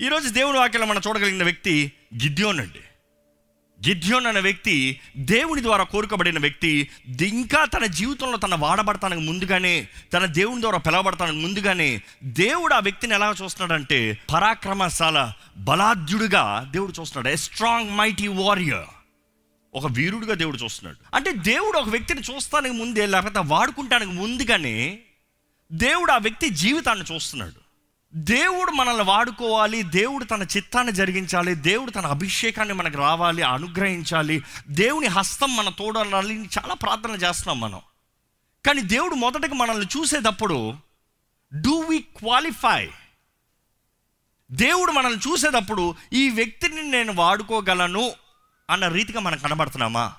ఈరోజు దేవుని వాక్యంలో మనం చూడగలిగిన వ్యక్తి గిద్యోన్ అండి. గిద్యోన్ అనే వ్యక్తి దేవుని ద్వారా కోరుకబడిన వ్యక్తి ఇంకా తన జీవితంలో తన వాడబడతానికి ముందుగానే తన దేవుని ద్వారా పిలవబడతానికి ముందుగానే దేవుడు ఆ వ్యక్తిని ఎలా చూస్తున్నాడంటే పరాక్రమశాల బలాఢ్యుడిగా దేవుడు చూస్తున్నాడు. ఏ స్ట్రాంగ్ మైటీ వారియర్ ఒక వీరుడిగా దేవుడు చూస్తున్నాడు. అంటే దేవుడు ఒక వ్యక్తిని చూస్తానికి ముందే లేకపోతే వాడుకుంటానికి ముందుగానే దేవుడు ఆ వ్యక్తి జీవితాన్ని చూస్తున్నాడు. దేవుడు మనల్ని వాడుకోవాలి దేవుడు తన చిత్తాన్ని జరిగించాలి దేవుడు తన అభిషేకాన్ని మనకు రావాలి అనుగ్రహించాలి. దేవుని హస్తం మన తోడాలి చాలా ప్రార్థన చేస్తున్నాం మనం. కానీ దేవుడు మొదటగా మనల్ని చూసేటప్పుడు డూ వి క్వాలిఫై దేవుడు మనల్ని చూసేటప్పుడు ఈ వ్యక్తిని నేను వాడుకోగలను అన్న రీతిగా మనం కనబడుతున్నామా?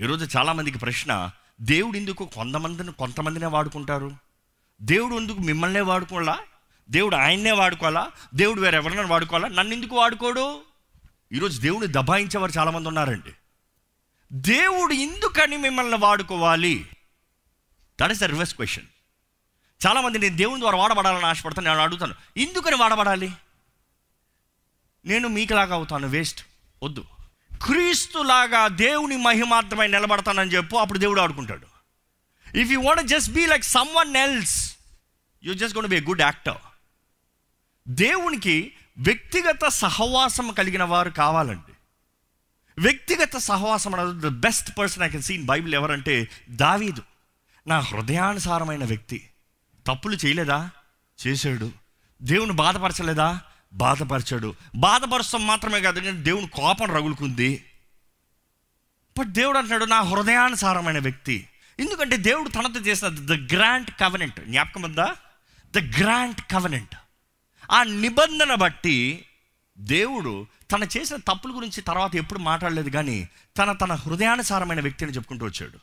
ఈరోజు చాలామందికి ప్రశ్న దేవుడు ఎందుకు కొంతమందిని కొంతమందినే వాడుకుంటారు? దేవుడు ఎందుకు మిమ్మల్నే వాడుకోలా? దేవుడు ఆయన్నే వాడుకోవాలా? దేవుడు వేరే ఎవరినైనా వాడుకోవాలా? నన్ను ఎందుకు వాడుకోడు? ఈరోజు దేవుడిని దబాయించేవారు చాలామంది ఉన్నారండి. దేవుడు ఎందుకని మిమ్మల్ని వాడుకోవాలి? That is the reverse question చాలామంది నేను దేవుని ద్వారా వాడబడాలని ఆశపడతాను నేను అడుగుతాను ఎందుకని వాడబడాలి? నేను మీకులాగా అవుతాను వేస్ట్ వద్దు. క్రీస్తులాగా దేవుని మహిమార్థమై నిలబడతానని చెప్పు అప్పుడు దేవుడు ఆడుకుంటాడు. If you want just be like someone else you just gonna be a good actor దేవునికి వ్యక్తిగత సహవాసం కలిగిన వారు కావాలండి. వ్యక్తిగత సహవాసం అనేది the best person I can seen Bible ఎవరంటే దావీదు. నా హృదయానుసారమైన వ్యక్తి. తప్పులు చేయలేదా? చేశాడు. దేవుని బాధపరచలేదా? బాధపరచాడు. బాధపరచడం మాత్రమే కాదు దేవుని కోపం రగులుకుంది. బట్ దేవుడు అంటున్నాడు నా హృదయానుసారమైన వ్యక్తి. ఎందుకంటే దేవుడు తనతో చేసిన ద గ్రాంట్ కవనెంట్ జ్ఞాపకం ఉందా? ద గ్రాంట్ కవనెంట్ ఆ నిబంధన బట్టి దేవుడు తన చేసిన తప్పుల గురించి తర్వాత ఎప్పుడు మాట్లాడలేదు కానీ తన తన హృదయానుసారమైన వ్యక్తిని చెప్పుకుంటూ వచ్చాడు.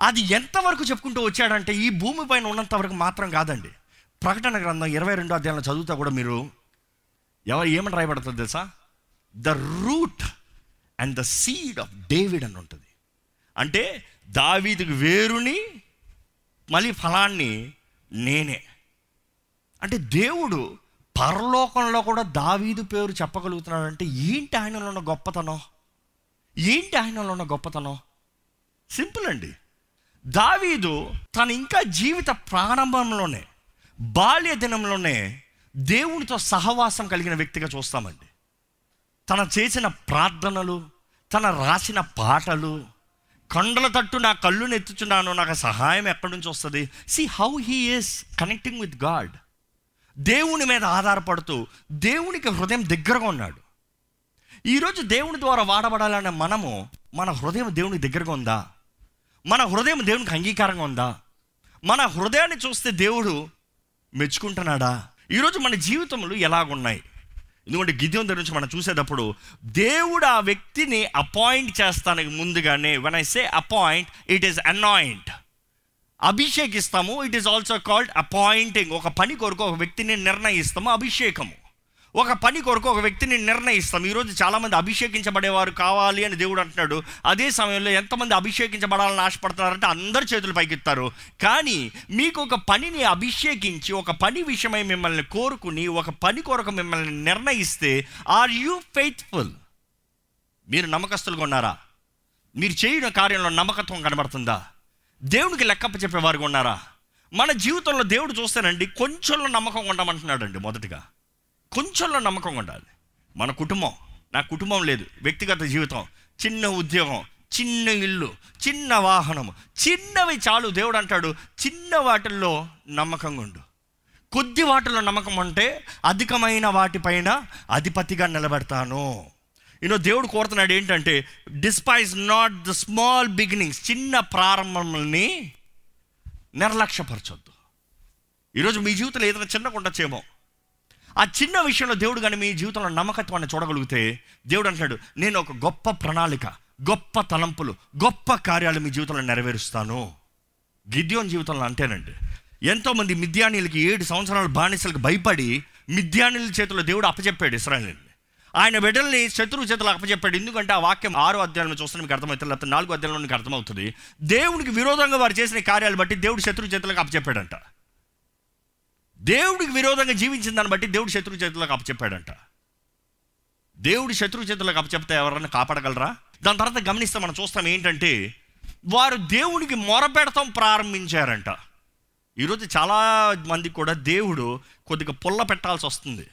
అది ఎంతవరకు చెప్పుకుంటూ వచ్చాడంటే ఈ భూమి పైన ఉన్నంత వరకు మాత్రం కాదండి. ప్రకటన గ్రంథం ఇరవై రెండో అధ్యాయంలో చదువుతా కూడా మీరు ఎవరు ఏమని రాయబడుతుంది తెలుసా? The root and the seed of David అని ఉంటుంది. అంటే దావీదుకు వేరుని మళ్ళీ ఫలాన్ని నేనే. అంటే దేవుడు పరలోకంలో కూడా దావీదు పేరు చెప్పగలుగుతున్నాడు అంటే ఏంటి ఆయనలో ఉన్న గొప్పతనం? ఏంటి ఆయనలో ఉన్న గొప్పతనం? సింపుల్ అండి. దావీదు తన ఇంకా జీవిత ప్రారంభంలోనే బాల్య దినంలోనే దేవునితో సహవాసం కలిగిన వ్యక్తిగా చూస్తామండి. తన చేసిన ప్రార్థనలు తన రాసిన పాటలు కొండల తట్టు నా కళ్ళు నెత్తుచున్నాను నాకు సహాయం ఎక్కడి నుంచి వస్తుంది? See how he is connecting with God దేవుని మీద ఆధారపడుతూ దేవునికి హృదయం దగ్గరగా ఉన్నాడు. ఈరోజు దేవుని ద్వారా వాడబడాలనే మనము మన హృదయం దేవునికి దగ్గరగా ఉందా? మన హృదయం దేవునికి అంగీకారంగా ఉందా? మన హృదయాన్ని చూస్తే దేవుడు మెచ్చుకుంటున్నాడా? ఈరోజు మన జీవితంలో ఎలాగున్నాయి? ఎందుకంటే గిద్యం దగ్గర నుంచి మనం చూసేటప్పుడు దేవుడు ఆ వ్యక్తిని అపాయింట్ చేస్తానికి ముందుగానే when I say appoint it is anoint అభిషేకిస్తాము. It is also called appointing ఒక పని కొరకు ఒక వ్యక్తిని నిర్ణయిస్తాము అభిషేకము. ఒక పని కొరకు ఒక వ్యక్తిని నిర్ణయిస్తాం ఈరోజు చాలామంది అభిషేకించబడేవారు కావాలి అని దేవుడు అంటున్నాడు. అదే సమయంలో ఎంతమంది అభిషేకించబడాలని ఆశపడుతున్నారంటే అందరు చేతులు పైకిస్తారు కానీ మీకు ఒక పనిని అభిషేకించి ఒక పని విషయమై మిమ్మల్ని కోరుకుని ఒక పని కొరకు మిమ్మల్ని నిర్ణయిస్తే ఆర్ యూ ఫెయిత్ఫుల్ మీరు నమ్మకస్తులుగా ఉన్నారా? మీరు చేయడం కార్యంలో నమ్మకత్వం కనబడుతుందా? దేవునికి లెక్కప్ప వారికి ఉన్నారా? మన జీవితంలో దేవుడు చూస్తానండి కొంచెంలో నమ్మకం ఉండమంటున్నాడండి మొదటిగా. కొంచెంలో నమ్మకం ఉండాలి. మన కుటుంబం నా కుటుంబం లేదు వ్యక్తిగత జీవితం చిన్న ఉద్యోగం చిన్న ఇల్లు చిన్న వాహనము చిన్నవి చాలు దేవుడు అంటాడు చిన్న వాటిల్లో నమ్మకంగా ఉండు. కొద్ది వాటిలో నమ్మకం ఉంటే అధికమైన వాటిపైన అధిపతిగా నిలబెడతాను. యూనో దేవుడు కోరుతున్నాడు ఏంటంటే despise not the small beginnings చిన్న ప్రారంభంని నిర్లక్ష్యపరచొద్దు. ఈరోజు మీ జీవితంలో ఏదైనా చిన్నగా ఉండొచ్చేమో. ఆ చిన్న విషయంలో దేవుడు కానీ మీ జీవితంలో నమ్మకత్వాన్ని చూడగలిగితే దేవుడు అంటున్నాడు నేను ఒక గొప్ప ప్రణాళిక గొప్ప తలంపులు గొప్ప కార్యాలు మీ జీవితంలో నెరవేరుస్తాను. గిద్యోన్ జీవితంలో అంటేనండి ఎంతోమంది మిద్యానీలకి ఏడు సంవత్సరాల బానిసలకు భయపడి మిద్యానీల చేతిలో దేవుడు అప్పచెప్పాడు ఇస్రాయల్ని. ఆయన బిడ్డల్ని శత్రువు చేతులు అప్పచెప్పాడు ఎందుకంటే ఆ వాక్యం ఆరో అధ్యాయంలో చూస్తే మీకు అర్థమవుతుంది. లేకపోతే నాలుగో అధ్యాయంలో మీకు అర్థమవుతుంది. దేవునికి విరోధంగా వారు చేసిన కార్యాలు బట్టి దేవుడు శత్రు చేతులకు అప్పచెప్పాడంట దేవుడికి విరోధంగా జీవించిన దాన్ని బట్టి దేవుడు శత్రు చేతులకు అప్పచెప్పాడంట దేవుడు శత్రు చేతులకు అప్పచెప్తే ఎవరైనా కాపాడగలరా? దాని తర్వాత గమనిస్తే మనం చూస్తాం ఏంటంటే వారు దేవుడికి మొరపెడతాం ప్రారంభించారంట. ఈరోజు చాలా మంది కూడా దేవుడు కొద్దిగా పుల్ల పెట్టాల్సి వస్తుంది.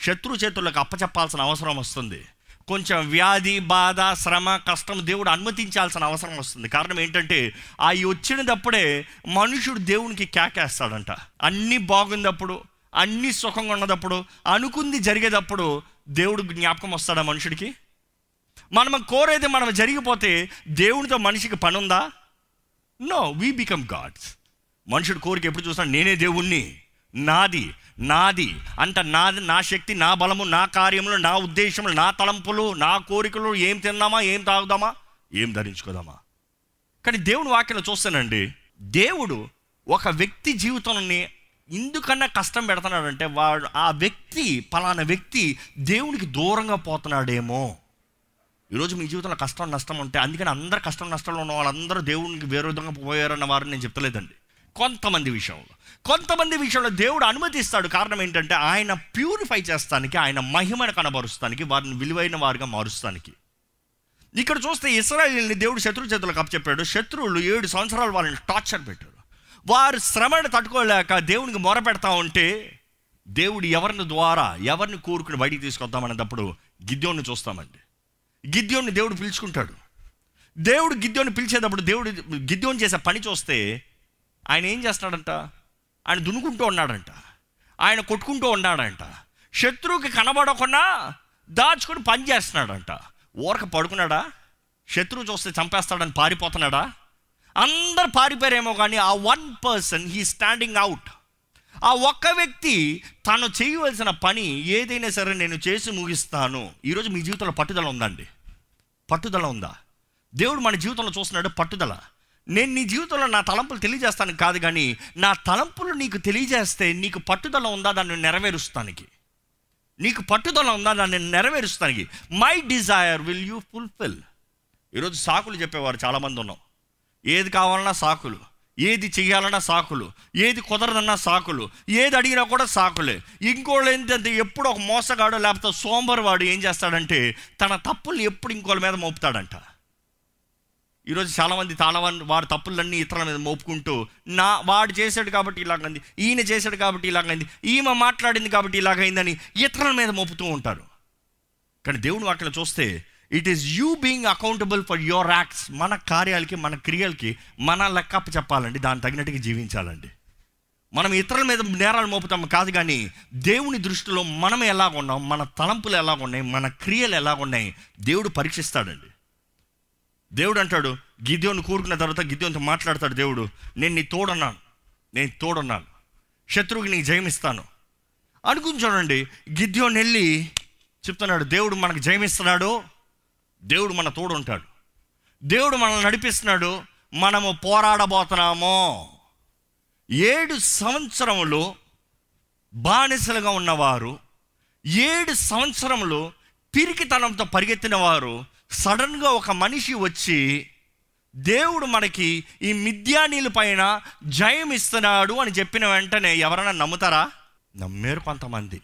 శత్రు చేతులకు అప్పచెప్పాల్సిన అవసరం వస్తుంది. కొంచెం వ్యాధి బాధ శ్రమ కష్టం దేవుడు అనుమతించాల్సిన అవసరం వస్తుంది. కారణం ఏంటంటే అవి వచ్చినప్పుడే మనుషుడు దేవునికి కేకేస్తాడంట. అన్నీ బాగున్నప్పుడు అన్నీ సుఖంగా ఉన్నదప్పుడు అనుకుంది జరిగేటప్పుడు దేవుడు జ్ఞాపకం వస్తాడా మనుషుడికి? మనం కోరేది మనం జరిగిపోతే దేవునితో మనిషికి పని ఉందా నో వీ బికమ్ గాడ్స్ మనుషుడు కోరిక ఎప్పుడు చూసినా నేనే దేవుణ్ణి నాది నాది. అంట నాది నా శక్తి నా బలము నా కార్యములు నా ఉద్దేశములు నా తలంపులు నా కోరికలు ఏం తిందామా ఏం తాగుదామా ఏం ధరించుకోదామా? కానీ దేవుని వాక్యలో చూస్తానండి దేవుడు ఒక వ్యక్తి జీవితాన్ని ఎందుకన్నా కష్టం పెడుతున్నాడంటే వాడు ఆ వ్యక్తి పలానా వ్యక్తి దేవునికి దూరంగా పోతున్నాడేమో. ఈరోజు మీ జీవితంలో కష్టం నష్టం ఉంటే అందుకని అందరు కష్టం నష్టంలో ఉన్న వాళ్ళందరూ దేవునికి విరోధంగా పోయారన్న వారిని నేను చెప్తలేదండి కొంతమంది విషయంలో. కొంతమంది విషయంలో దేవుడు అనుమతిస్తాడు. కారణం ఏంటంటే ఆయన ప్యూరిఫై చేస్తానికి ఆయన మహిమను కనబరుస్తానికి వారిని విలువైన వారిగా మారుస్తానికి. ఇక్కడ చూస్తే ఇస్రాయిల్ని దేవుడు శత్రు చేతులకు అప్పచెప్పాడు. శత్రువులు ఏడు సంవత్సరాలు వాళ్ళని టార్చర్ పెట్టారు. వారు శ్రమను తట్టుకోలేక దేవునికి మొర పెడతా ఉంటే దేవుడు ఎవరిని ద్వారా ఎవరిని కోరుకుని బయటికి తీసుకొద్దామనేటప్పుడు గిద్యోన్ని చూస్తామండి. గిద్యోన్ని దేవుడు పిలుచుకుంటాడు. దేవుడు గిద్యోన్ని పిలిచేటప్పుడు దేవుడు గిద్యోని చేసే పని చూస్తే ఆయన ఏం చేస్తున్నాడంట ఆయన దునుకుంటూ ఉన్నాడంట. ఆయన కొట్టుకుంటూ ఉన్నాడంట. శత్రువుకి కనబడకుండా దాచుకొని పని చేస్తున్నాడంట. ఊరక పడుకున్నాడా? శత్రువు చూస్తే చంపేస్తాడని పారిపోతున్నాడా? అందరు పారిపోయారేమో కానీ ఆ one person he standing out ఆ ఒక్క వ్యక్తి తను చేయవలసిన పని ఏదైనా సరే నేను చేసి ముగిస్తాను. ఈరోజు మీ జీవితంలో పట్టుదల ఉందండి. పట్టుదల ఉందా? దేవుడు మన జీవితంలో చూస్తున్నాడు పట్టుదల. నేను నీ జీవితంలో నా తలంపులు తెలియజేస్తాను కాదు కానీ నా తలంపులు నీకు తెలియజేస్తే నీకు పట్టుదల ఉందా దాన్ని నెరవేరుస్తానికి? నీకు పట్టుదల ఉందా దాన్ని నెరవేరుస్తానికి? My desire will you fulfil ఈరోజు సాకులు చెప్పేవారు చాలామంది ఉన్నాం. ఏది కావాలన్నా సాకులు ఏది చేయాలన్నా సాకులు ఏది కుదరదన్నా సాకులు ఏది అడిగినా కూడా సాకులే. ఇంకోళ్ళు ఏంటంటే ఎప్పుడు ఒక మోసగాడు లేకపోతే సోంబరివాడు ఏం చేస్తాడంటే తన తప్పులు ఎప్పుడు ఇంకోళ్ళ మీద మోపుతాడంట. ఈరోజు చాలామంది తాళవన్ వారి తప్పులన్నీ ఇతరుల మీద మోపుకుంటూ నా వాడు చేశాడు కాబట్టి ఇలాగైంది ఈయన చేశాడు కాబట్టి ఇలాగైంది ఈమె మాట్లాడింది కాబట్టి ఇలాగైందని ఇతరుల మీద మోపుతూ ఉంటారు. కానీ దేవుని వాటిలో చూస్తే it is you being accountable for your acts మన కార్యాలకి మన క్రియలకి మన లెక్కప్ప చెప్పాలండి దాని తగినట్టుగా జీవించాలండి. మనం ఇతరుల మీద నేరాలు మోపుతాం కాదు కానీ దేవుని దృష్టిలో మనం ఎలాగ ఉన్నాం మన తలంపులు ఎలాగ ఉన్నాయి మన క్రియలు ఎలాగ ఉన్నాయి దేవుడు పరీక్షిస్తాడండి. దేవుడు అంటాడు గిద్యోని కూరుకున్న తర్వాత గిద్యోన్తో మాట్లాడతాడు దేవుడు. నేను నీ తోడున్నాను. నేను తోడున్నాను. శత్రువుకి నీకు జయమిస్తాను. అనుకుని చూడండి గిద్యోన్ వెళ్ళి చెప్తున్నాడు దేవుడు మనకు జయమిస్తున్నాడు. దేవుడు మన తోడు ఉంటాడు దేవుడు మనల్ని నడిపిస్తున్నాడు. మనము పోరాడబోతున్నాము. ఏడు సంవత్సరములు బానిసలుగా ఉన్నవారు ఏడు సంవత్సరములు పిరికితనంతో పరిగెత్తిన వారు సడన్గా ఒక మనిషి వచ్చి దేవుడు మనకి ఈ మిథ్యానీల పైన జయం ఇస్తున్నాడు అని చెప్పిన వెంటనే ఎవరైనా నమ్ముతారా? నమ్మారు కొంతమంది.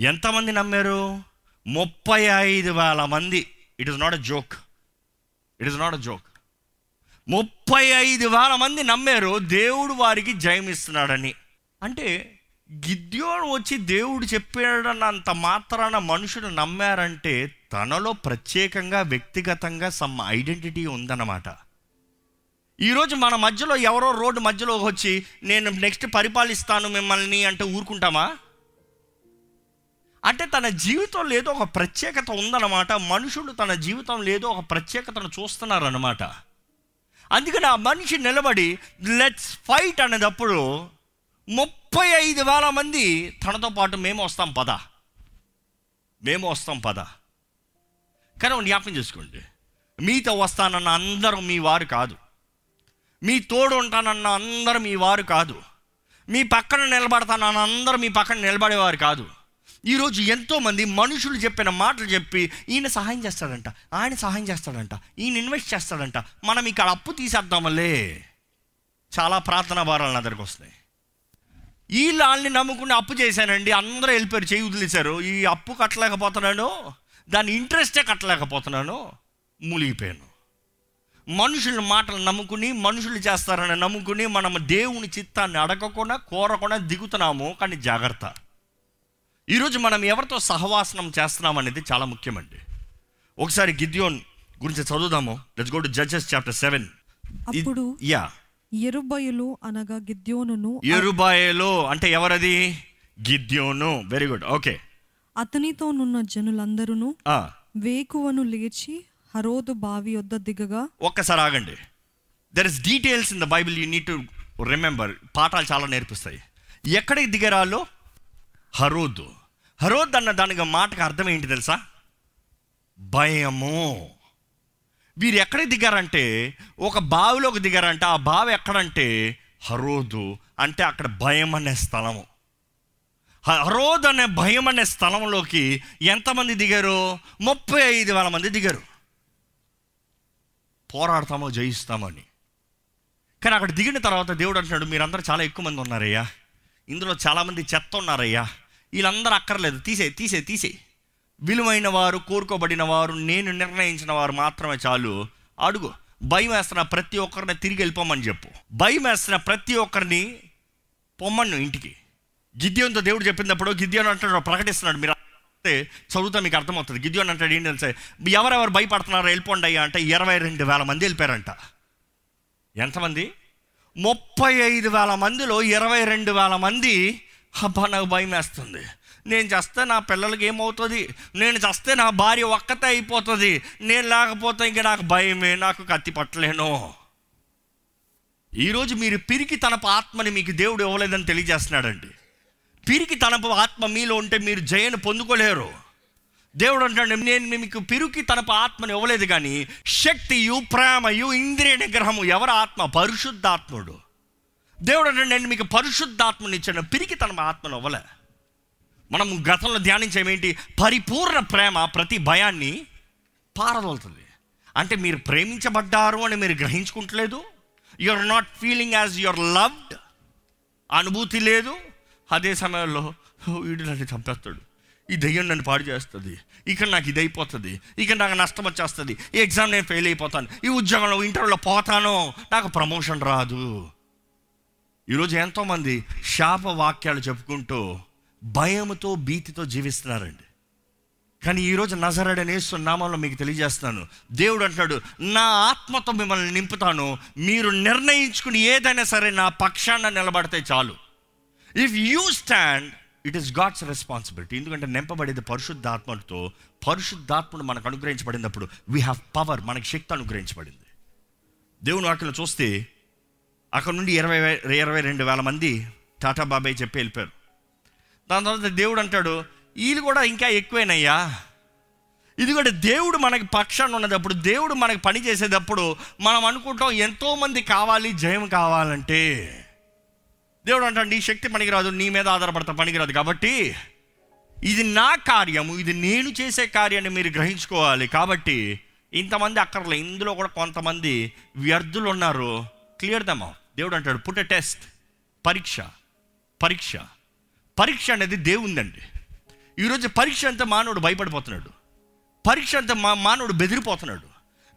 ఎంతమంది నమ్మారు? ముప్పై ఐదు వేల మంది. It is not a joke it is not a joke ముప్పై ఐదు వేల మంది నమ్మారు దేవుడు వారికి జయం ఇస్తున్నాడని. అంటే గిద్యోడు వచ్చి దేవుడు చెప్పాడన్నంత మాత్రాన మనుషుడు నమ్మారంటే తనలో ప్రత్యేకంగా వ్యక్తిగతంగా సమ్ ఐడెంటిటీ ఉందన్నమాట. ఈరోజు మన మధ్యలో ఎవరో రోడ్డు మధ్యలో వచ్చి నేను నెక్స్ట్ పరిపాలిస్తాను మిమ్మల్ని అంటే ఊరుకుంటామా? అంటే తన జీవితంలో ఏదో ఒక ప్రత్యేకత ఉందన్నమాట. మనుషులు తన జీవితంలో ఏదో ఒక ప్రత్యేకతను చూస్తున్నారన్నమాట. అందుకని ఆ మనిషి నిలబడి లెట్స్ ఫైట్ అనేటప్పుడు ముప్పై ఐదు వేల మంది తనతో పాటు మేము వస్తాం పద. మేము వస్తాం పద. కానీ జ్ఞాపకం చేసుకోండి. మీతో వస్తానన్న అందరూ మీ వారు కాదు. మీ తోడు ఉంటానన్న అందరూ మీ వారు కాదు. మీ పక్కన నిలబడతానన్న అందరూ మీ పక్కన నిలబడేవారు కాదు. ఈరోజు ఎంతోమంది మనుషులు చెప్పిన మాటలు చెప్పి ఈయన సహాయం చేస్తాడంట ఆయన సహాయం చేస్తాడంట ఈయన ఇన్వెస్ట్ చేస్తాడంట. మనం ఇక్కడ అప్పు తీసేద్దామలే చాలా ప్రార్థనా భారాలు నా దగ్గరకు వస్తున్నాయి. ఈ లాల్ని నమ్ముకుని అప్పు చేశానండి. అందరూ వెళ్ళిపోయారు. చేయి వదిలేశారు. ఈ అప్పు కట్టలేకపోతున్నాను. దాని ఇంట్రెస్టే కట్టలేకపోతున్నాను. మూలిగిపోయాను. మనుషుల మాటలు నమ్ముకుని మనుషులు చేస్తారని నమ్ముకుని మనం దేవుని చిత్తాన్ని అడగకుండా కోరకుండా దిగుతున్నాము. కానీ జాగ్రత్త. ఈరోజు మనం ఎవరితో సహవాసనం చేస్తున్నాం అనేది చాలా ముఖ్యమండి. ఒకసారి గిద్యోన్ గురించి చదువుదాము. Let's go to Judges chapter seven yeah ఎరుబయలు అనగా గిద్యోనును. ఎరుబాయలో అంటే ఎవరది? గిద్యోను. వెరీ గుడ్ ఓకే అతనితోనున్న జనులందరూ వేకువను లేచి హరోదు బావి వద్ద దిగగా ఒక్కసారి ఆగండి. There is details in the Bible you need to remember పాఠాలు చాలా నేర్పిస్తాయి. ఎక్కడికి దిగరాలో? హరోద్. హరోద్ అన్న దానికి మాటకు అర్థం ఏంటి తెలుసా? భయము. వీరు ఎక్కడికి దిగారంటే ఒక బావిలోకి దిగారంటే. ఆ బావి ఎక్కడంటే హరోదు అంటే అక్కడ భయం అనే స్థలము. హరోద్ అనే భయం అనే స్థలంలోకి ఎంతమంది దిగారు? ముప్పై ఐదు వేల మంది దిగారు. పోరాడతామో జయిస్తామని కానీ అక్కడ దిగిన తర్వాత దేవుడు అంటున్నాడు మీరందరూ చాలా ఎక్కువ మంది ఉన్నారయ్యా. ఇందులో చాలామంది చెత్త ఉన్నారయ్యా. వీళ్ళందరూ అక్కర్లేదు. తీసే తీసే తీసే విలువైన వారు కోరుకోబడిన వారు నేను నిర్ణయించిన వారు మాత్రమే చాలు. అడుగు. భయం వేస్తున్న ప్రతి ఒక్కరిని తిరిగి వెళ్ళిపోమని చెప్పు. భయం వేస్తున్న ప్రతి ఒక్కరిని పొమ్మను ఇంటికి. గిద్యోన్తో దేవుడు చెప్పినప్పుడు గిద్యోన్ అంటాడు ప్రకటిస్తున్నాడు. మీరు అంటే చదువుతా మీకు అర్థమవుతుంది. గిద్యోన్ అంటాడు ఏంటి తెలుసా? ఎవరెవరు భయపడుతున్నారో వెళ్ళిపోండి అయ్యా అంటే ఇరవై రెండు వేల మంది వెళ్ళిపోయారంట. ఎంతమంది? ముప్పై ఐదు వేల మందిలో ఇరవై రెండు వేల మంది అబ్బా నాకు భయం వేస్తుంది. నేను చేస్తే నా పిల్లలకి ఏమవుతుంది? నేను చేస్తే నా భార్య ఒక్కతే అయిపోతుంది. నేను లేకపోతే ఇంక నాకు భయమే నాకు కత్తి పట్టలేను. ఈరోజు మీరు పిరికి తనపు ఆత్మని మీకు దేవుడు ఇవ్వలేదని తెలియజేస్తున్నాడండి. పిరికి తనపు ఆత్మ మీలో ఉంటే మీరు జయను పొందుకోలేరు. దేవుడు అంటాడు నేను మీకు పిరికి తనపు ఆత్మని ఇవ్వలేదు కానీ శక్తియు ప్రేమయు ఇంద్రియ నిగ్రహము ఎవరి ఆత్మ? పరిశుద్ధాత్ముడు. దేవుడు అంటే నేను మీకు పరిశుద్ధాత్మని ఇచ్చాను పిరికి తన ఆత్మను ఇవ్వలే. మనం గతంలో ధ్యానించేమేంటి పరిపూర్ణ ప్రేమ ప్రతి భయాన్ని పారదోలుతుంది. అంటే మీరు ప్రేమించబడ్డారు అని మీరు గ్రహించుకుంటలేదు. You are not feeling as your loved అనుభూతి లేదు. అదే సమయంలో వీడు నన్ను చంపేస్తాడు. ఈ దయ్యం నన్ను పాడు చేస్తుంది. ఇక్కడ నాకు ఇది అయిపోతుంది. ఇక్కడ నాకు నష్టం వచ్చేస్తుంది. ఈ ఎగ్జామ్ నేను ఫెయిల్ అయిపోతాను. ఈ ఉద్యోగంలో ఇంటర్లో పోతాను. నాకు ప్రమోషన్ రాదు. ఈరోజు ఎంతోమంది శాప వాక్యాలు చెప్పుకుంటూ భయంతో భీతితో జీవిస్తున్నారండి. కానీ ఈరోజు నజరడని నామంలో మీకు తెలియజేస్తున్నాను. దేవుడు అంటున్నాడు నా ఆత్మతో మిమ్మల్ని నింపుతాను. మీరు నిర్ణయించుకుని ఏదైనా సరే నా పక్షాన నిలబడితే చాలు. If you stand it is God's responsibility ఎందుకంటే నింపబడేది పరిశుద్ధాత్మలతో పరిశుద్ధాత్మను మనకు అనుగ్రహించబడినప్పుడు వీ హ్యావ్ పవర్ మనకి శక్తి అనుగ్రహించబడింది. దేవుని వాక్యం చూస్తే అక్కడ నుండి ఇరవై ఇరవై రెండు వేల మంది టాటా బాబాయ్ చెప్పి వెళ్ళిపోయారు. దాని తర్వాత దేవుడు అంటాడు వీళ్ళు కూడా ఇంకా ఎక్కువేనయ్యా. ఇది కూడా దేవుడు మనకి పక్షాన్ని ఉన్నదప్పుడు దేవుడు మనకి పని చేసేటప్పుడు మనం అనుకుంటాం ఎంతోమంది కావాలి జయం కావాలంటే. దేవుడు అంటాడు నీ శక్తి పనికిరాదు నీ మీద ఆధారపడతా పనికిరాదు కాబట్టి ఇది నా కార్యము ఇది నేను చేసే కార్యాన్ని మీరు గ్రహించుకోవాలి కాబట్టి ఇంతమంది అక్కర్లే. ఇందులో కూడా కొంతమంది వ్యర్థులు ఉన్నారు క్లియర్ దమ్మా దేవుడు అంటాడు పుట్ట టెస్ట్. పరీక్ష. పరీక్ష. పరీక్ష అనేది దేవుందండి. ఈరోజు పరీక్ష అంతా మానవుడు భయపడిపోతున్నాడు. పరీక్ష అంతా మా మానవుడు బెదిరిపోతున్నాడు.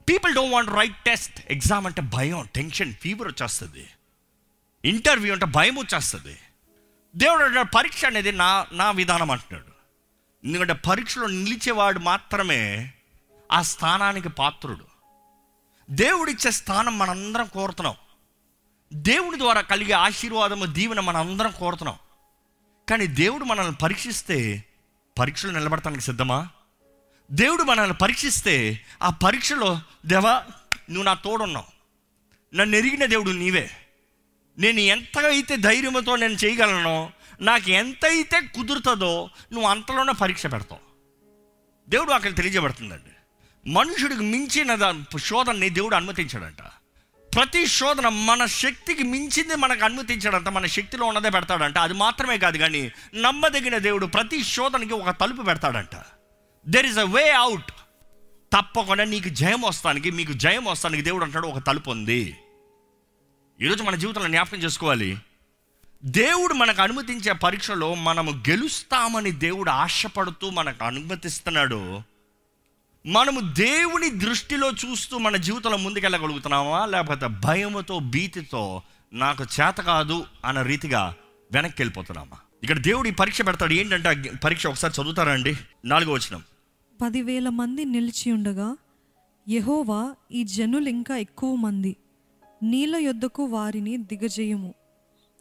People don't want right test exam అంటే భయం టెన్షన్ ఫీవర్ వచ్చేస్తుంది. ఇంటర్వ్యూ అంటే భయం వచ్చేస్తుంది. దేవుడు అంటాడు పరీక్ష అనేది నా నా విధానం అంటున్నాడు. ఎందుకంటే పరీక్షలో నిలిచేవాడు మాత్రమే ఆ స్థానానికి పాత్రుడు. దేవుడిచ్చే స్థానం మనందరం కోరుతున్నాం. దేవుడి ద్వారా కలిగే ఆశీర్వాదము దీవెన మనందరం కోరుతున్నాం. కానీ దేవుడు మనల్ని పరీక్షిస్తే పరీక్షలు నిలబడటానికి సిద్ధమా? దేవుడు మనల్ని పరీక్షిస్తే ఆ పరీక్షలో దేవా నువ్వు నా తోడున్నావు. నన్ను ఎరిగిన దేవుడు నీవే. నేను ఎంత అయితే ధైర్యంతో నేను చేయగలను నాకు ఎంత అయితే కుదురుతుందో నువ్వు అంతలోనే పరీక్ష పెడతావు. దేవుడు అక్కడ తెలియజేయబడుతుందండి. మనుషుడికి మించిన శోధనని దేవుడు అనుమతించాడంట. ప్రతి శోధన మన శక్తికి మించింది మనకు అనుమతించాడంట మన శక్తిలో ఉన్నదే పెడతాడంట. అది మాత్రమే కాదు కానీ నమ్మదగిన దేవుడు ప్రతి శోధనకి ఒక తలుపు పెడతాడంట. There is a way out తప్పకుండా నీకు జయం వస్తానికి మీకు జయం వస్తానికి దేవుడు అంటాడు ఒక తలుపు ఉంది. ఈరోజు మన జీవితంలో జ్ఞాపకం చేసుకోవాలి. దేవుడు మనకు అనుమతించే పరీక్షలో మనము గెలుస్తామని దేవుడు ఆశపడుతూ మనకు అనుమతిస్తున్నాడు. మనము దేవుని దృష్టిలో చూస్తూ మన జీవితంలో ముందుకెళ్ళగలుగుతున్నామా? లేకపోతే భయముతో భీతితో నాకు చేత కాదు అన్న రీతిగా వెనక్కి వెళ్ళిపోతున్నామా ఇక్కడ దేవుడు ఈ పరీక్ష పెడతాడు. ఏంటంటే పరీక్ష ఒకసారి చదువుతారా అండి? నాలుగో వచనం. పదివేల మంది నిలిచి ఉండగా యెహోవా ఈ జనులు ఇంకా ఎక్కువ మంది. నీళ్ళ యొద్దకు వారిని దిగజేయము.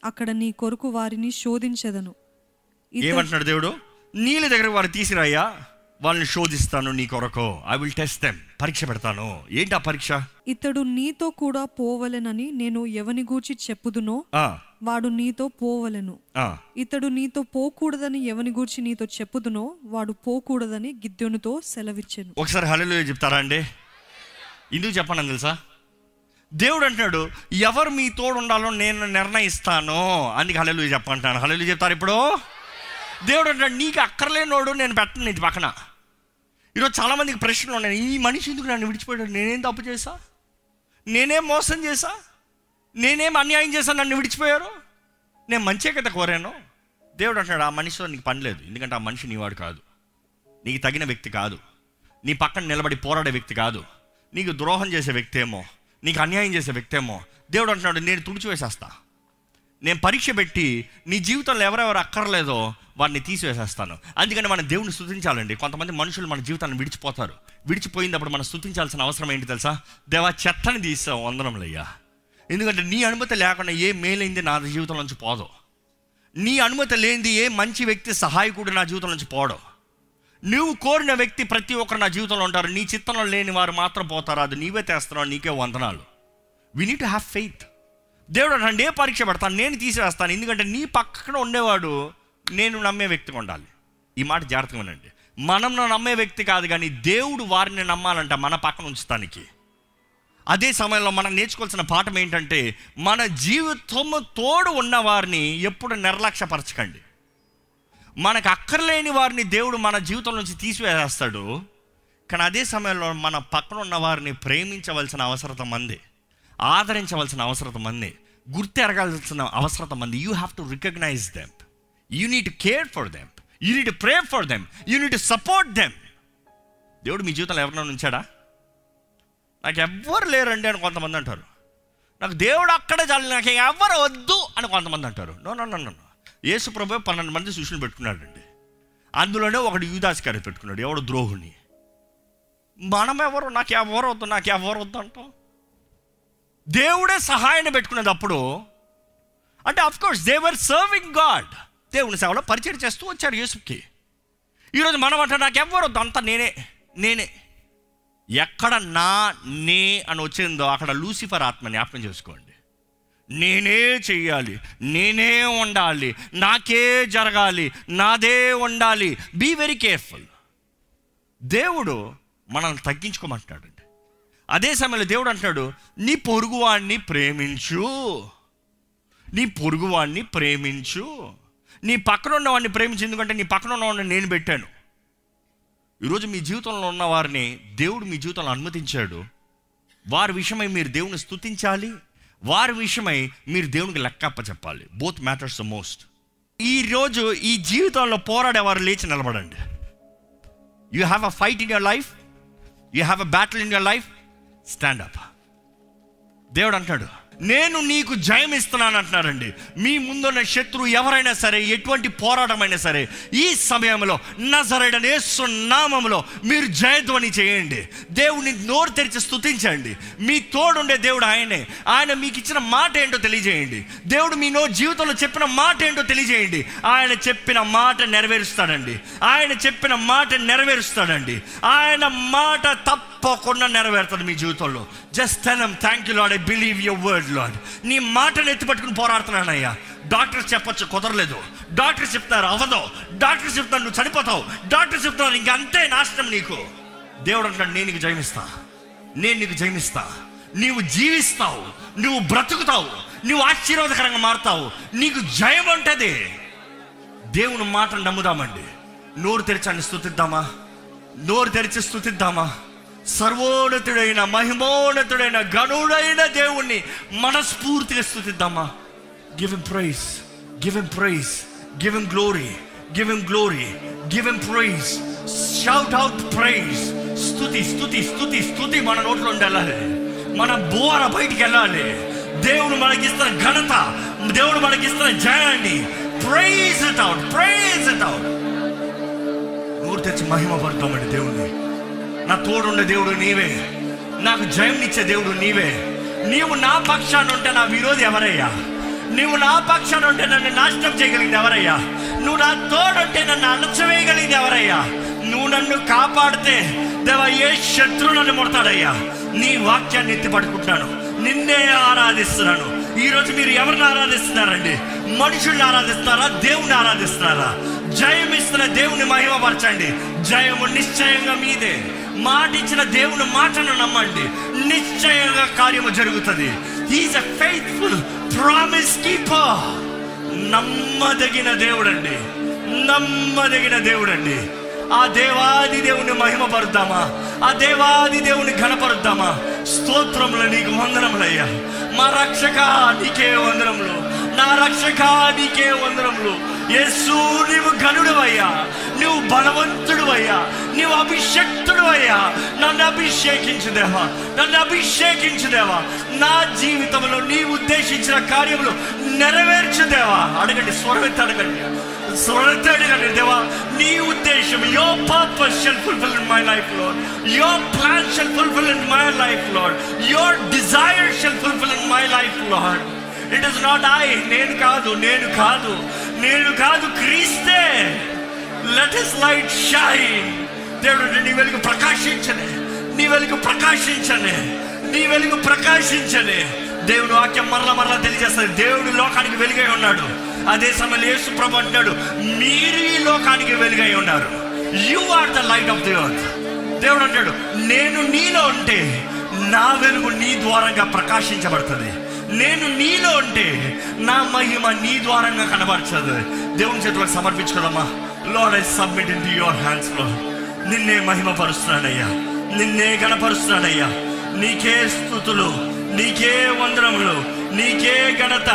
అక్కడ నీ కొరకు వారిని శోధించెదను. ఏమంటున్నాడు దేవుడు? నీళ్ళ దగ్గర వారు తీసిరాయ్యా వాళ్ళని శోధిస్తాను నీ కొరకు. ఐ విల్ టెస్ట్ దెమ్ పరీక్ష పెడతాను. ఏంటి ఆ పరీక్ష? ఇతడు నీతో కూడా పోవలెనని నేను ఎవని గూర్చి చెప్పుదునో వాడు నీతో పోవలెను. ఆ. ఇతడు నీతో పోకూడదని ఎవని గూర్చి నీతో చెప్పుదునో వాడు పోకూడదని గిద్యోనుతో సెలవిచ్చెను. ఒకసారి హలో చెప్తారా అండి? ఎందుకు చెప్పండి తెలుసా? దేవుడు అంటున్నాడు ఎవరు మీ తోడు ఉండాలో నేను నిర్ణయిస్తాను. అందుకే హలలు చెప్పంటాను హలలు చెప్తారు ఇప్పుడు? దేవుడు అంటాడు నీకు అక్కర్లేనోడు నేను పెట్టను నీటి పక్కన. ఈరోజు చాలామందికి ప్రశ్నలు ఉన్నాయి. ఈ మనిషి ఎందుకు నన్ను విడిచిపోయాడు నేనేం తప్పు చేశా? నేనేం మోసం చేశా? నేనేం అన్యాయం చేశా? నన్ను విడిచిపోయారు? నేను మంచే కదా కోరాను. దేవుడు అంటున్నాడు ఆ మనిషితో నీకు పని లేదు. ఎందుకంటే ఆ మనిషి నీవాడు కాదు. నీకు తగిన వ్యక్తి కాదు. నీ పక్కన నిలబడి పోరాడే వ్యక్తి కాదు. నీకు ద్రోహం చేసే వ్యక్తి ఏమో. నీకు అన్యాయం చేసే వ్యక్తి ఏమో. దేవుడు అంటున్నాడు నేను తుడిచివేసేస్తా. నేను పరీక్ష పెట్టి నీ జీవితంలో ఎవరెవరు అక్కర్లేదో వారిని తీసివేసేస్తాను. అందుకని మనం దేవుని స్థుతించాలండి కొంతమంది మనుషులు మన జీవితాన్ని విడిచిపోతారు. విడిచిపోయినప్పుడు మనం స్థుతించాల్సిన అవసరం ఏంటి తెలుసా? దేవా చెత్తని తీసావు వందనములయ్యా ఎందుకంటే నీ అనుమతి లేకుండా ఏ మేలైంది నా జీవితం నుంచి పోదు. నీ అనుమతి లేనిది ఏ మంచి వ్యక్తి సహాయకుడు నా జీవితం నుంచి పోడు. నువ్వు కోరిన వ్యక్తి ప్రతి ఒక్కరు నా జీవితంలో ఉంటారు. నీ చిత్తంలో లేని వారు మాత్రం పోతారు. అది నీవే తెస్తున్నావు నీకే వందనాలు. We need to have faith దేవుడు అంటే ఏ పరీక్ష పెడతాను నేను తీసివేస్తాను. ఎందుకంటే నీ పక్కన ఉండేవాడు నేను నమ్మే వ్యక్తిగా ఉండాలి. ఈ మాట జాగ్రత్తగా వినండి మనం నమ్మే వ్యక్తి కాదు కానీ దేవుడు వారిని నమ్మాలంట మన పక్కన ఉంచుతానికి అదే సమయంలో మనం నేర్చుకోవాల్సిన పాఠం ఏంటంటే మన జీవితము తోడు ఉన్న వారిని ఎప్పుడు నిర్లక్ష్యపరచకండి. మనకు అక్కర్లేని వారిని దేవుడు మన జీవితం నుంచి తీసివేస్తాడు. కానీ అదే సమయంలో మన పక్కన ఉన్న వారిని ప్రేమించవలసిన అవసరం మంది. ఆదరించవలసిన అవసరం మంది గుర్తెరగాల్సిన అవసరం మంది. You have to recognise them you need care for them you need pray for them you need support them దేవుడు మీ జీవితంలో ఎవరినైనా ఉంచాడా? నాకు ఎవ్వరు లేరండి అని కొంతమంది అంటారు. నాకు దేవుడు అక్కడే చాలు నాకు ఎవ్వరు వద్దు అని కొంతమంది అంటారు. నో నో నో నో యేసు ప్రభు పన్నెండు మంది శిష్యులు పెట్టుకున్నాడండి. అందులోనే ఒకడు యూదాస్కారి పెట్టుకున్నాడు. ఎవడు ద్రోహుని? మనం ఎవరు నాకు ఎవరు వద్దు నాకు ఎవరు వద్దు అంటాం. దేవుడే సహాయాన్ని పెట్టుకునేటప్పుడు అంటే అఫ్కోర్స్ దేవర్ సర్వింగ్ గాడ్ దేవుని సేవలో పరిచయం చేస్తూ వచ్చారు యేసుకి. ఈరోజు మనం అంటే నాకు ఎవ్వరు వద్దు అంతా నేనే నేనే. ఎక్కడ నా నే అని వచ్చిందో అక్కడ లూసిఫర్ ఆత్మ జ్ఞాపకం చేసుకోండి. నేనే చెయ్యాలి నేనే ఉండాలి నాకే జరగాలి నాదే ఉండాలి. బీ వెరీ కేర్ఫుల్ దేవుడు మనల్ని తగ్గించుకోమంటాడు అదే సమయంలో దేవుడు అంటున్నాడు నీ పొరుగువాడిని ప్రేమించు. నీ పొరుగువాడిని ప్రేమించు. నీ పక్కన ఉన్నవాడిని ప్రేమించు. ఎందుకంటే నీ పక్కన ఉన్నవాడిని నేను పెట్టాను. ఈరోజు మీ జీవితంలో ఉన్న వారిని దేవుడు మీ జీవితంలో అనుమతించాడు. వారి విషయమై మీరు దేవుని స్తుతించాలి. వారి విషయమై మీరు దేవునికి లెక్కప్ప చెప్పాలి బోత్ మ్యాటర్స్ ద మోస్ట్ ఈరోజు ఈ జీవితంలో పోరాడే వారు లేచి నిలబడండి. You have a fight in your life you have a battle in your life stand up దేవుడు అంటాడు నేను నీకు జయం ఇస్తున్నాను అంటున్నారండి. మీ ముందున్న శత్రువు ఎవరైనా సరే ఎటువంటి పోరాటమైనా సరే ఈ సమయంలో నజరైన నామంలో మీరు జయధ్వని చేయండి. దేవుడిని నోరు తెరిచి స్థుతించండి మీ తోడుండే దేవుడు ఆయనే. ఆయన మీకు ఇచ్చిన మాట ఏంటో తెలియజేయండి. దేవుడు మీ నో జీవితంలో చెప్పిన మాట ఏంటో తెలియజేయండి. ఆయన చెప్పిన మాట నెరవేరుస్తాడండి. ఆయన చెప్పిన మాట నెరవేరుస్తాడండి. ఆయన మాట తప్పకుండా నెరవేరుతుంది మీ జీవితంలో. Just tell thank you lord I believe your word lord నీ మాటను ఎత్తిపట్టుకుని పోరాడుతున్నానయ్యా. డాక్టర్ చెప్పొచ్చు కుదరలేదు. డాక్టర్ చెప్తారు అవ్వదు. డాక్టర్ చెప్తాను నువ్వు చనిపోతావు. డాక్టర్ చెప్తాను ఇంక అంతే నాశనం నీకు. దేవుడు అంటాడు నేను నీకు జయమిస్తా. నేను నీకు జయమిస్తా. నీవు జీవిస్తావు. నువ్వు బ్రతుకుతావు. నువ్వు ఆశీర్వాదకరంగా మారుతావు. నీకు జయం ఉంటుంది. దేవుని మాటను నమ్ముదామండి. నోరు తెరిచాన్ని స్థుతిద్దామా? నోరు తెరిచి స్థుతిద్దామా? సర్వోన్నతుడైన మహిమోన్నతుడైన గనుడైన దేవుణ్ణి మనస్ఫూర్తిగా స్థుతిద్దామా? Give them praise give them praise give them glory give them glory give them praise shout out praise స్థుతి స్తుతి స్తుతి స్తుతి మన నోట్లో ఉండి వెళ్ళాలి మన బోర బయటికి వెళ్ళాలి. దేవుడు మనకిస్తున్న ఘనత దేవుడు మనకిస్తున్న జయాన్ని praise it out praise it out నోరు తెచ్చి మహిమ పడతామండి దేవుణ్ణి. నా తోడుండే దేవుడు నీవే. నాకు జయంనిచ్చే దేవుడు నీవే. నీవు నా పక్షాన్ని ఉంటే నా విరోధి ఎవరయ్యా? నువ్వు నా పక్షాన ఉంటే నన్ను నాశనం చేయగలిగింది ఎవరయ్యా? నువ్వు నా తోడుంటే నన్ను అణచవేయగలిగింది ఎవరయ్యా? నువ్వు నన్ను కాపాడితే దేవ ఏ శత్రువు నన్ను ముడతాడయ్యా? నీ వాక్యాన్ని ఎత్తి నిన్నే ఆరాధిస్తున్నాను. ఈరోజు మీరు ఎవరిని ఆరాధిస్తున్నారండి? మనుషుల్ని ఆరాధిస్తారా దేవుని ఆరాధిస్తున్నారా? జయం ఇస్తున్న దేవుని మహిమపరచండి. జయము నిశ్చయంగా మీదే. మాట ఇచ్చిన దేవుని మాటను నమ్మండి. నిశ్చయంగా కార్యము జరుగుతుంది. Is a faithful promise keeper నమ్మదగిన దేవుడండి. నమ్మదగిన దేవుడండి. ఆ దేవాది దేవుని మహిమపరుద్దామా? ఆ దేవాది దేవుని ఘనపరుద్దామా? స్తోత్రములు నీకు వందనములయ్యా. మా రక్షక నీకే వందనములు. నా రక్షక నీకే వందనములు. యేసు నీవు గనుడు అయ్యా నువ్వు బలవంతుడు అయ్యా నీవు అభిషక్తుడు అయ్యా నన్ను అభిషేకించుదేవా. నన్ను అభిషేకించుదేవా. నా జీవితంలో నీ ఉద్దేశించిన కార్యములు నెరవేర్చు దేవా అడగండి స్వరమెత్తి అడగండి. స్వరమెత్తి అడగండి దేవా నీ ఉద్దేశం your purpose shall fulfil in my లైఫ్లో your plan shall fulfil in my life lord your desire shall fulfil in my life lord it is not I నేను కాదు నేను కాదు. నేను కాదు క్రీస్తే. లెట్ ఇస్ లైట్ షైన్ దేవుడు నీ వెలుగు ప్రకాశించనే. నీ వెలుగు ప్రకాశించనే. నీ వెలుగు ప్రకాశించనే. దేవుడు వాక్యం మరల మరల తెలియజేస్తుంది. దేవుడు లోకానికి వెలుగై ఉన్నాడు. అదే సమయంలో యేసు ప్రభు అంటున్నాడు మీరు ఈ లోకానికి వెలుగై ఉన్నారు. You are the light of the earth దేవుడు అంటాడు నేను నీలో ఉంటే నా వెలుగు నీ ద్వారంగా ప్రకాశించబడుతుంది. నేను నీలో ఉంటే నా మహిమ నీ ద్వారంగా కనబరచదు. దేవుని చేతులకు సమర్పించుకోదమ్మా. Lord I submit into your హ్యాండ్స్లో నిన్నే మహిమపరుస్తున్నానయ్యా. నిన్నే గణపరుస్తున్నానయ్యా నీకే స్థుతులు నీకే వందనములు నీకే ఘనత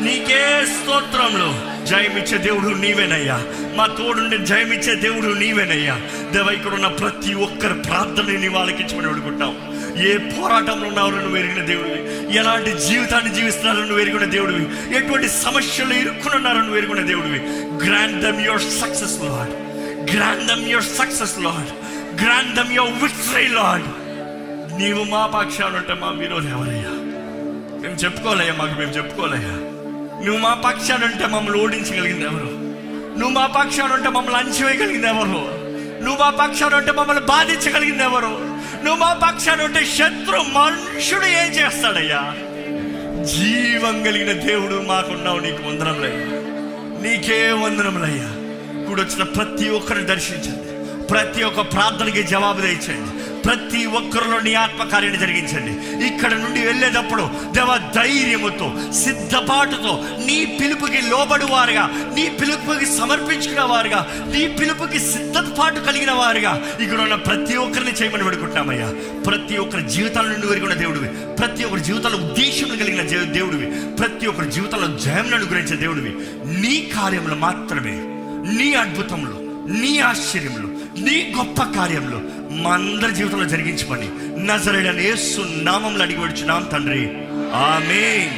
నీకే స్తోత్రములు. జయమిచ్చే దేవుడు నీవేనయ్యా. మా తోడుండి జయమిచ్చే దేవుడు నీవేనయ్యా. దేవ ఇక్కడ ఉన్న ప్రతి ఒక్కరి ప్రార్థనని వాళ్ళకి ఇచ్చి అడుగుంటాం ఏ పోరాటంలో ఉన్నారో నువ్వు ఎరిగిన దేవుడివి. ఎలాంటి జీవితాన్ని జీవిస్తున్నారో నువ్వు ఎరిగిన దేవుడివి. ఎటువంటి సమస్యలు ఇరుక్కున్నారో నువ్వు ఎరిగిన దేవుడివి. Grant them your success lord grant them your success lord grant them your victory lord నీవు మా పక్షాన ఉంటే మా విరోధి ఎవరయ్యా? మేము చెప్పుకోలేయ్యా మాకు మేము చెప్పుకోలేయ్యా నువ్వు మా పక్షాన ఉంటే మమ్మల్ని ఓడించగలిగింది ఎవరు? నువ్వు మా పక్షాన ఉంటే మమ్మల్ని అంచివేయగలిగింది ఎవరు? నువ్వు మా పక్షాన ఉంటే మమ్మల్ని బాధించగలిగింది ఎవరు? నువ్వు మా పక్షాన ఉంటే శత్రు మనుషుడు ఏం చేస్తాడయ్యా? జీవం కలిగిన దేవుడు మాకున్నావు నీకు వందనములయ్యా. నీకే వందనములయ్యా. ఇప్పుడు వచ్చిన ప్రతి ఒక్కరిని దర్శించండి. ప్రతి ఒక్క ప్రార్థనకి జవాబు తెచ్చండి ప్రతి ఒక్కరిలో నీ ఆత్మకార్యాన్ని జరిగించండి. ఇక్కడ నుండి వెళ్ళేటప్పుడు దేవ ధైర్యముతో సిద్ధపాటుతో నీ పిలుపుకి లోబడి వారుగా నీ పిలుపుకి సమర్పించుకున్న వారుగా నీ పిలుపుకి సిద్ధపాటు కలిగిన వారుగా ఇక్కడ ఉన్న ప్రతి ఒక్కరిని చేయమని పెడుకుంటామయ్యా ప్రతి ఒక్కరి జీవితాల నుండి వెరుగున్న దేవుడివి. ప్రతి ఒక్కరి జీవితంలో ఉద్దేశం కలిగిన జే- దేవుడివి. ప్రతి ఒక్కరి జీవితంలో జయం అనుగ్రహించే దేవుడివి. నీ కార్యములు మాత్రమే. నీ అద్భుతంలో నీ ఆశ్చర్యంలో నీ గొప్ప కార్యంలో మా అందరి జీవితంలో జరిగించమని. నజరైన యేసు నామంలో అడిగి వచ్చున్నాం తండ్రి. ఆమె